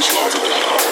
It's like